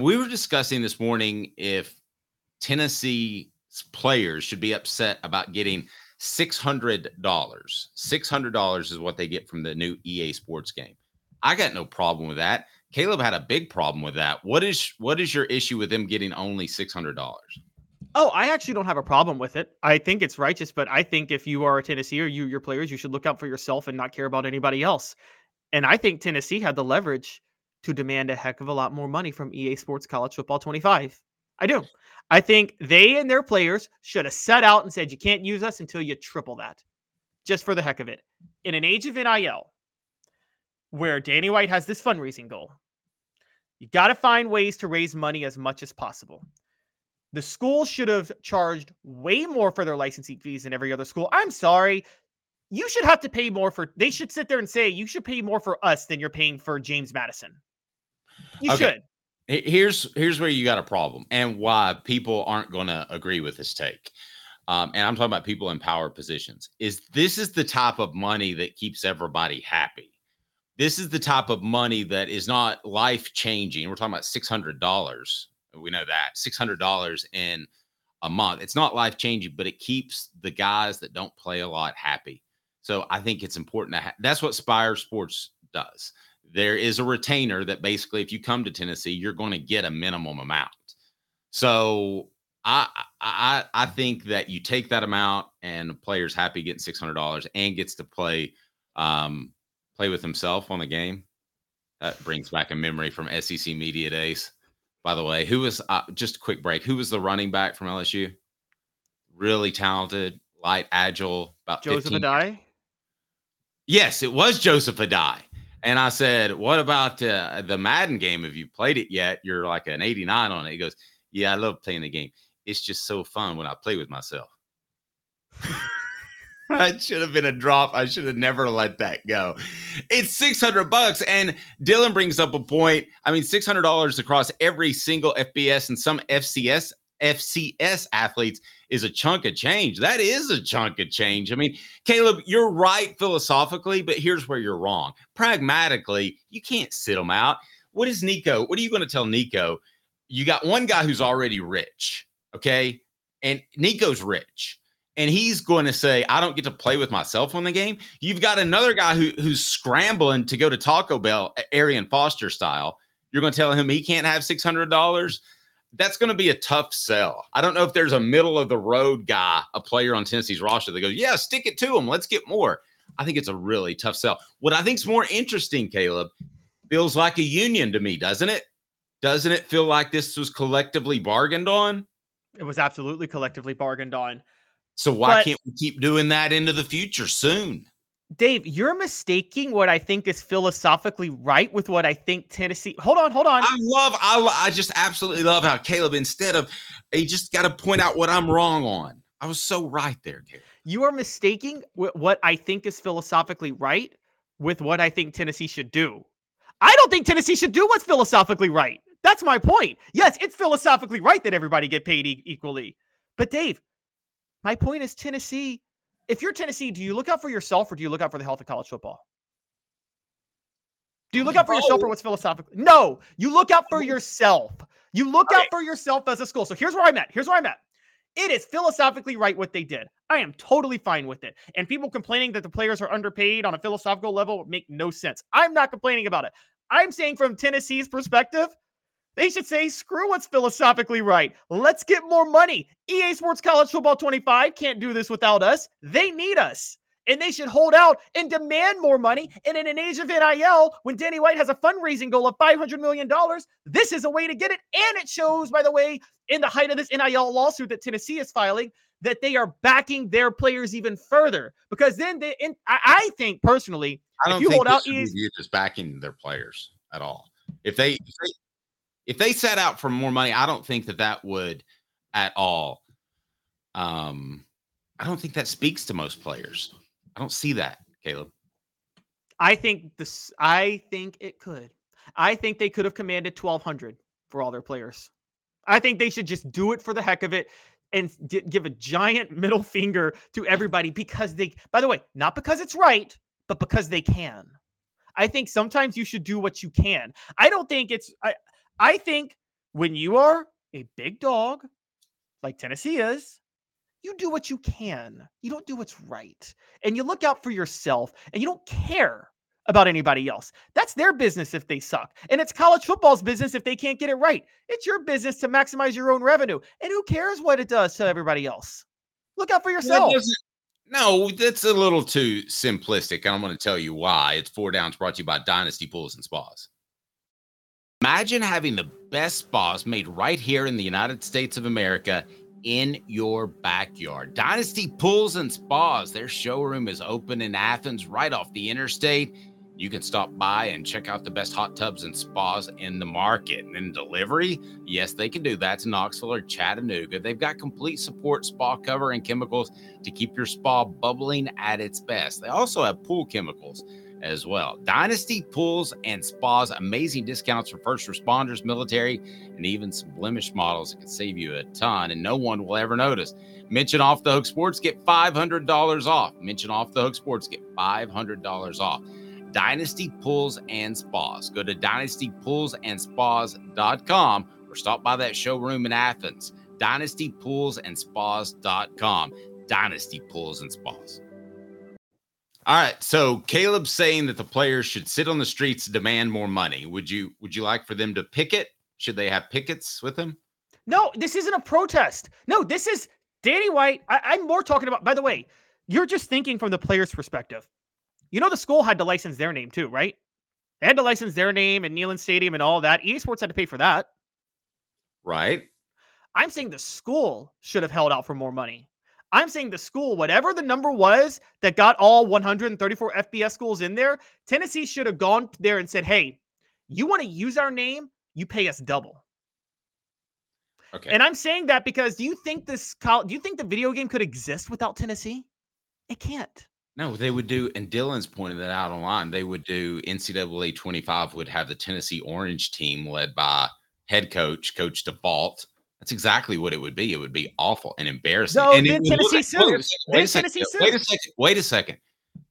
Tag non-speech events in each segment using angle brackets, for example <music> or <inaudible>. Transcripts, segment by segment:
We were discussing this morning if Tennessee players should be upset about getting $600. $600 is what they get from the new EA Sports game. I got no problem with that. Caleb had a big problem with that. What is what is your issue with them getting only $600? Oh, I actually don't have a problem with it. I think it's righteous, but I think if you are a Tennessee or you your players, you should look out for yourself and not care about anybody else. And I think Tennessee had the leverage to demand a heck of a lot more money from EA Sports College Football 25. I do. I think they and their players should have set out and said, you can't use us until you triple that, just for the heck of it. In an age of NIL, where Danny White has this fundraising goal, you got to find ways to raise money as much as possible. The school should have charged way more for their licensing fees than every other school. I'm sorry. You should have to pay more for, they should sit there and say, you should pay more for us than you're paying for James Madison. You okay. should. Here's here's where you got a problem and why people aren't going to agree with this take. Um, and I'm talking about people in power positions. Is this is the type of money that keeps everybody happy? This is the type of money that is not life changing. We're talking about six hundred dollars we know that $600 in a month. It's not life changing, but it keeps the guys that don't play a lot happy. So I think it's important to ha- that's what Spyre Sports does. There is a retainer that basically, if you come to Tennessee, you're going to get a minimum amount. So I I I think that you take that amount and the player's happy getting six hundred dollars and gets to play um play with himself on the game. That brings back a memory from SEC media days by the way. Who was uh, just a quick break? Who was the running back from LSU? Really talented, light, agile. About Joseph Addai. Yes, it was Joseph Addai. And I said, "What about uh, the Madden game? Have you played it yet? You're like an 89 on it." He goes, "Yeah, I love playing the game. It's just so fun when I play with myself." <laughs> That should have been a drop. I should have never let that go. It's 600 bucks. And Dylan brings up a point. I mean, $600 across every single FBS and some FCS FCS athletes is a chunk of change. That is a chunk of change. I mean, Caleb, you're right philosophically, but here's where you're wrong. Pragmatically, you can't sit them out. What is Nico? What are you going to tell Nico? You got one guy who's already rich, okay? And Nico's rich and he's going to say, I don't get to play with myself on the game. You've got another guy who, who's scrambling to go to Taco Bell, Arian Foster style. You're going to tell him he can't have $600. That's going to be a tough sell. I don't know if there's a middle of the road guy, a player on Tennessee's roster that goes, Yeah, stick it to him. Let's get more. I think it's a really tough sell. What I think is more interesting, Caleb, feels like a union to me, doesn't it? Doesn't it feel like this was collectively bargained on? It was absolutely collectively bargained on. So why but, can't we keep doing that into the future soon? Dave, you're mistaking what I think is philosophically right with what I think Tennessee. Hold on, hold on. I love, I, I just absolutely love how Caleb, instead of, he just got to point out what I'm wrong on. I was so right there, Caleb. You are mistaking what I think is philosophically right with what I think Tennessee should do. I don't think Tennessee should do what's philosophically right. That's my point. Yes, it's philosophically right that everybody get paid e- equally. But Dave, my point is Tennessee. If you're Tennessee, do you look out for yourself or do you look out for the health of college football? Do you look out for yourself or what's philosophical? No, you look out for yourself. You look out for yourself as a school. So here's where I'm at. Here's where I'm at. It is philosophically right what they did. I am totally fine with it. And people complaining that the players are underpaid on a philosophical level make no sense. I'm not complaining about it. I'm saying from Tennessee's perspective, they should say, screw what's philosophically right. Let's get more money. EA Sports College Football 25 can't do this without us. They need us. And they should hold out and demand more money. And in an age of NIL, when Danny White has a fundraising goal of $500 million, this is a way to get it. And it shows, by the way, in the height of this NIL lawsuit that Tennessee is filing, that they are backing their players even further. Because then they, in, I, think personally, I don't if you think hold out, EA, just backing their players at all. If they, if they if they set out for more money, I don't think that that would at all. Um, I don't think that speaks to most players. I don't see that, Caleb. I think this. I think it could. I think they could have commanded twelve hundred for all their players. I think they should just do it for the heck of it and d- give a giant <laughs> middle finger to everybody because they. By the way, not because it's right, but because they can. I think sometimes you should do what you can. I don't think it's. I, I think when you are a big dog like Tennessee is, you do what you can. You don't do what's right. And you look out for yourself and you don't care about anybody else. That's their business if they suck. And it's college football's business if they can't get it right. It's your business to maximize your own revenue. And who cares what it does to everybody else? Look out for yourself. No, that's a little too simplistic. I'm going to tell you why. It's four downs brought to you by Dynasty Pools and Spas. Imagine having the best spas made right here in the United States of America in your backyard. Dynasty Pools and Spas, their showroom is open in Athens right off the interstate. You can stop by and check out the best hot tubs and spas in the market. And then delivery, yes, they can do that to Knoxville or Chattanooga. They've got complete support, spa cover, and chemicals to keep your spa bubbling at its best. They also have pool chemicals as well. Dynasty Pools and Spas, amazing discounts for first responders, military, and even some blemish models that can save you a ton, and no one will ever notice. Mention Off the Hook Sports, get $500 off. Mention Off the Hook Sports, get $500 off. Dynasty Pools and Spas. Go to dynastypoolsandspas.com or stop by that showroom in Athens. Dynastypoolsandspas.com. Dynasty Pools and Spas. All right. So Caleb's saying that the players should sit on the streets demand more money. Would you would you like for them to picket? Should they have pickets with them? No, this isn't a protest. No, this is Danny White. I, I'm more talking about, by the way, you're just thinking from the player's perspective. You know, the school had to license their name too, right? They had to license their name and Neyland Stadium and all that. EA Sports had to pay for that. Right. I'm saying the school should have held out for more money. I'm saying the school, whatever the number was that got all 134 FBS schools in there, Tennessee should have gone there and said, hey, you want to use our name? You pay us double. Okay. And I'm saying that because do you think this do you think the video game could exist without Tennessee? It can't. No, they would do, and Dylan's pointed that out online. They would do NCAA 25 would have the Tennessee Orange team led by head coach, Coach Default. That's exactly what it would be. It would be awful and embarrassing. No, and then Tennessee sues. Wait, a second, wait a second. Wait a second.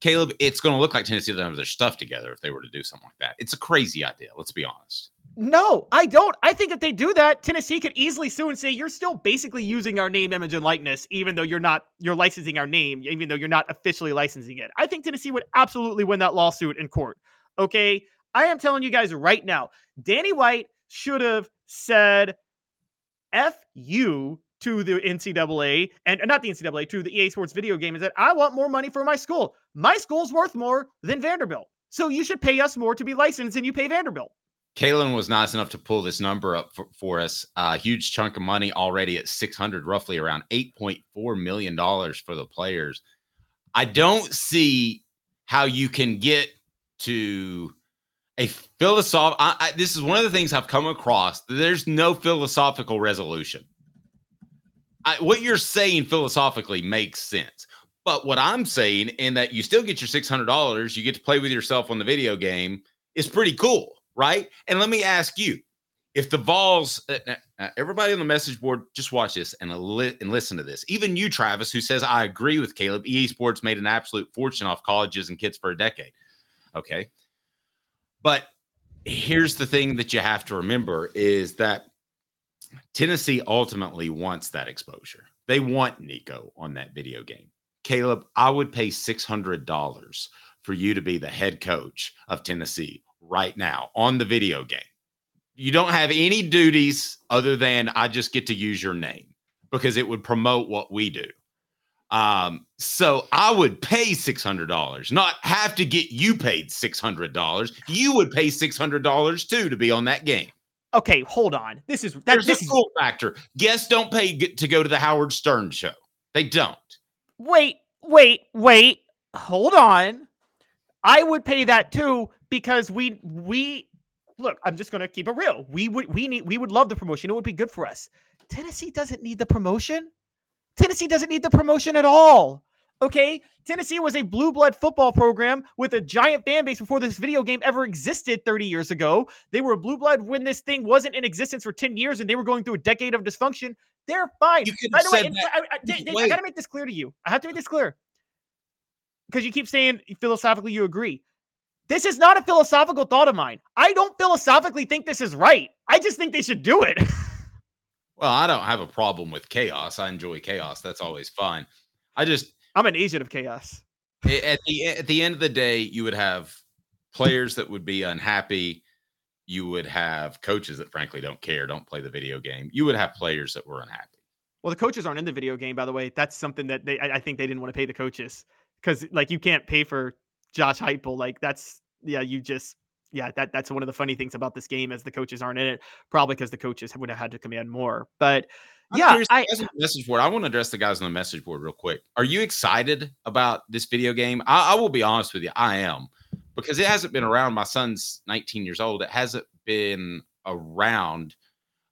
Caleb, it's going to look like Tennessee doesn't have their stuff together if they were to do something like that. It's a crazy idea. Let's be honest. No, I don't. I think if they do that, Tennessee could easily sue and say you're still basically using our name, image, and likeness, even though you're not you're licensing our name, even though you're not officially licensing it. I think Tennessee would absolutely win that lawsuit in court. Okay. I am telling you guys right now, Danny White should have said F you to the NCAA and not the NCAA, to the EA Sports video game, is that I want more money for my school. My school's worth more than Vanderbilt. So you should pay us more to be licensed and you pay Vanderbilt. Kalen was nice enough to pull this number up for, for us. A uh, huge chunk of money already at 600, roughly around $8.4 million for the players. I don't see how you can get to a philosophical. This is one of the things I've come across. There's no philosophical resolution. I, what you're saying philosophically makes sense. But what I'm saying, in that you still get your $600, you get to play with yourself on the video game, is pretty cool right? And let me ask you, if the Vols, uh, uh, everybody on the message board, just watch this and, li- and listen to this. Even you, Travis, who says, I agree with Caleb, EA Sports made an absolute fortune off colleges and kids for a decade. Okay. But here's the thing that you have to remember is that Tennessee ultimately wants that exposure. They want Nico on that video game. Caleb, I would pay $600 for you to be the head coach of Tennessee right now on the video game. You don't have any duties other than I just get to use your name because it would promote what we do. Um, so I would pay $600, not have to get you paid $600. You would pay $600 too to be on that game. Okay, hold on. This is that, there's this a cool factor. Guests don't pay to go to the Howard Stern show. They don't. Wait, wait, wait. Hold on. I would pay that too because we we look. I'm just gonna keep it real. We would we need we would love the promotion. It would be good for us. Tennessee doesn't need the promotion. Tennessee doesn't need the promotion at all. Okay, Tennessee was a blue blood football program with a giant fan base before this video game ever existed 30 years ago. They were blue blood when this thing wasn't in existence for 10 years and they were going through a decade of dysfunction. They're fine. By the way, I, I, I, I got to make this clear to you. I have to make this clear because you keep saying philosophically you agree. This is not a philosophical thought of mine. I don't philosophically think this is right. I just think they should do it. <laughs> well, I don't have a problem with chaos. I enjoy chaos. That's always fun. I just I'm an agent of chaos. At the at the end of the day, you would have players that would be unhappy. You would have coaches that frankly don't care, don't play the video game. You would have players that were unhappy. Well, the coaches aren't in the video game, by the way. That's something that they I, I think they didn't want to pay the coaches because like you can't pay for Josh Heupel. Like that's yeah, you just yeah, that that's one of the funny things about this game as the coaches aren't in it, probably because the coaches would have had to command more. But I'm yeah, I, message board. I want to address the guys on the message board real quick. Are you excited about this video game? I, I will be honest with you, I am because it hasn't been around. My son's 19 years old. It hasn't been around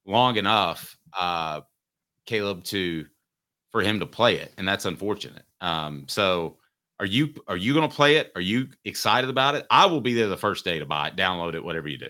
long enough, uh, Caleb, to for him to play it, and that's unfortunate. Um, so are you are you going to play it? Are you excited about it? I will be there the first day to buy it, download it, whatever you do.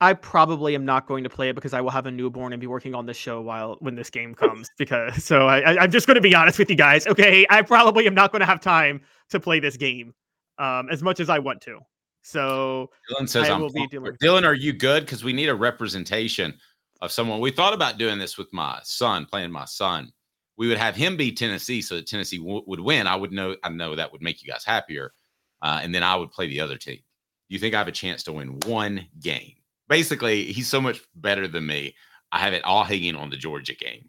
I probably am not going to play it because I will have a newborn and be working on the show while when this game comes. <laughs> Because so I, am just going to be honest with you guys. Okay, I probably am not going to have time to play this game um, as much as I want to. So Dylan says I will be dealing. Dylan, are you good? Because we need a representation of someone. We thought about doing this with my son, playing my son we would have him be Tennessee so that Tennessee w- would win. I would know, I know that would make you guys happier. Uh, and then I would play the other team. You think I have a chance to win one game? Basically, he's so much better than me. I have it all hanging on the Georgia game.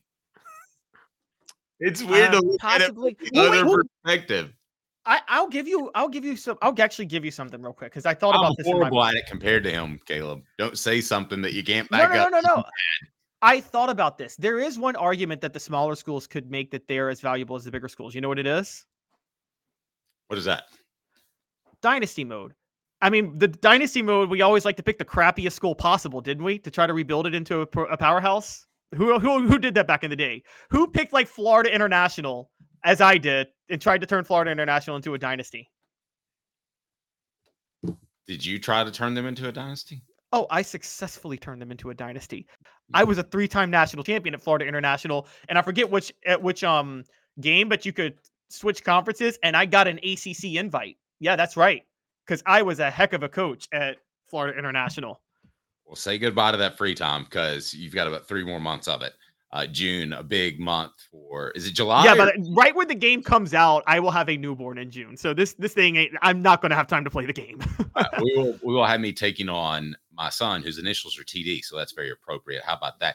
it's weird uh, to look possibly. at it from other wait, perspective. I, I'll give you. I'll give you some. I'll actually give you something real quick because I thought I'm about this. Horrible at it compared to him, Caleb. Don't say something that you can't back no, no, up. No, no, no, I thought about this. There is one argument that the smaller schools could make that they're as valuable as the bigger schools. You know what it is? What is that? Dynasty mode. I mean, the dynasty mode, we always like to pick the crappiest school possible, didn't we? To try to rebuild it into a, a powerhouse. Who, who who did that back in the day? Who picked like Florida International as I did and tried to turn Florida International into a dynasty? Did you try to turn them into a dynasty? Oh, I successfully turned them into a dynasty. I was a three-time national champion at Florida International, and I forget which at which um game, but you could switch conferences, and I got an ACC invite. Yeah, that's right, because I was a heck of a coach at Florida International. Well, say goodbye to that free time because you've got about three more months of it uh, June, a big month for is it July? Yeah, or? but right when the game comes out, I will have a newborn in June. So this this thing ain't. I'm not going to have time to play the game. uh, we <laughs> will we will have me taking on my son, whose initials are TD. So that's very appropriate. How about that?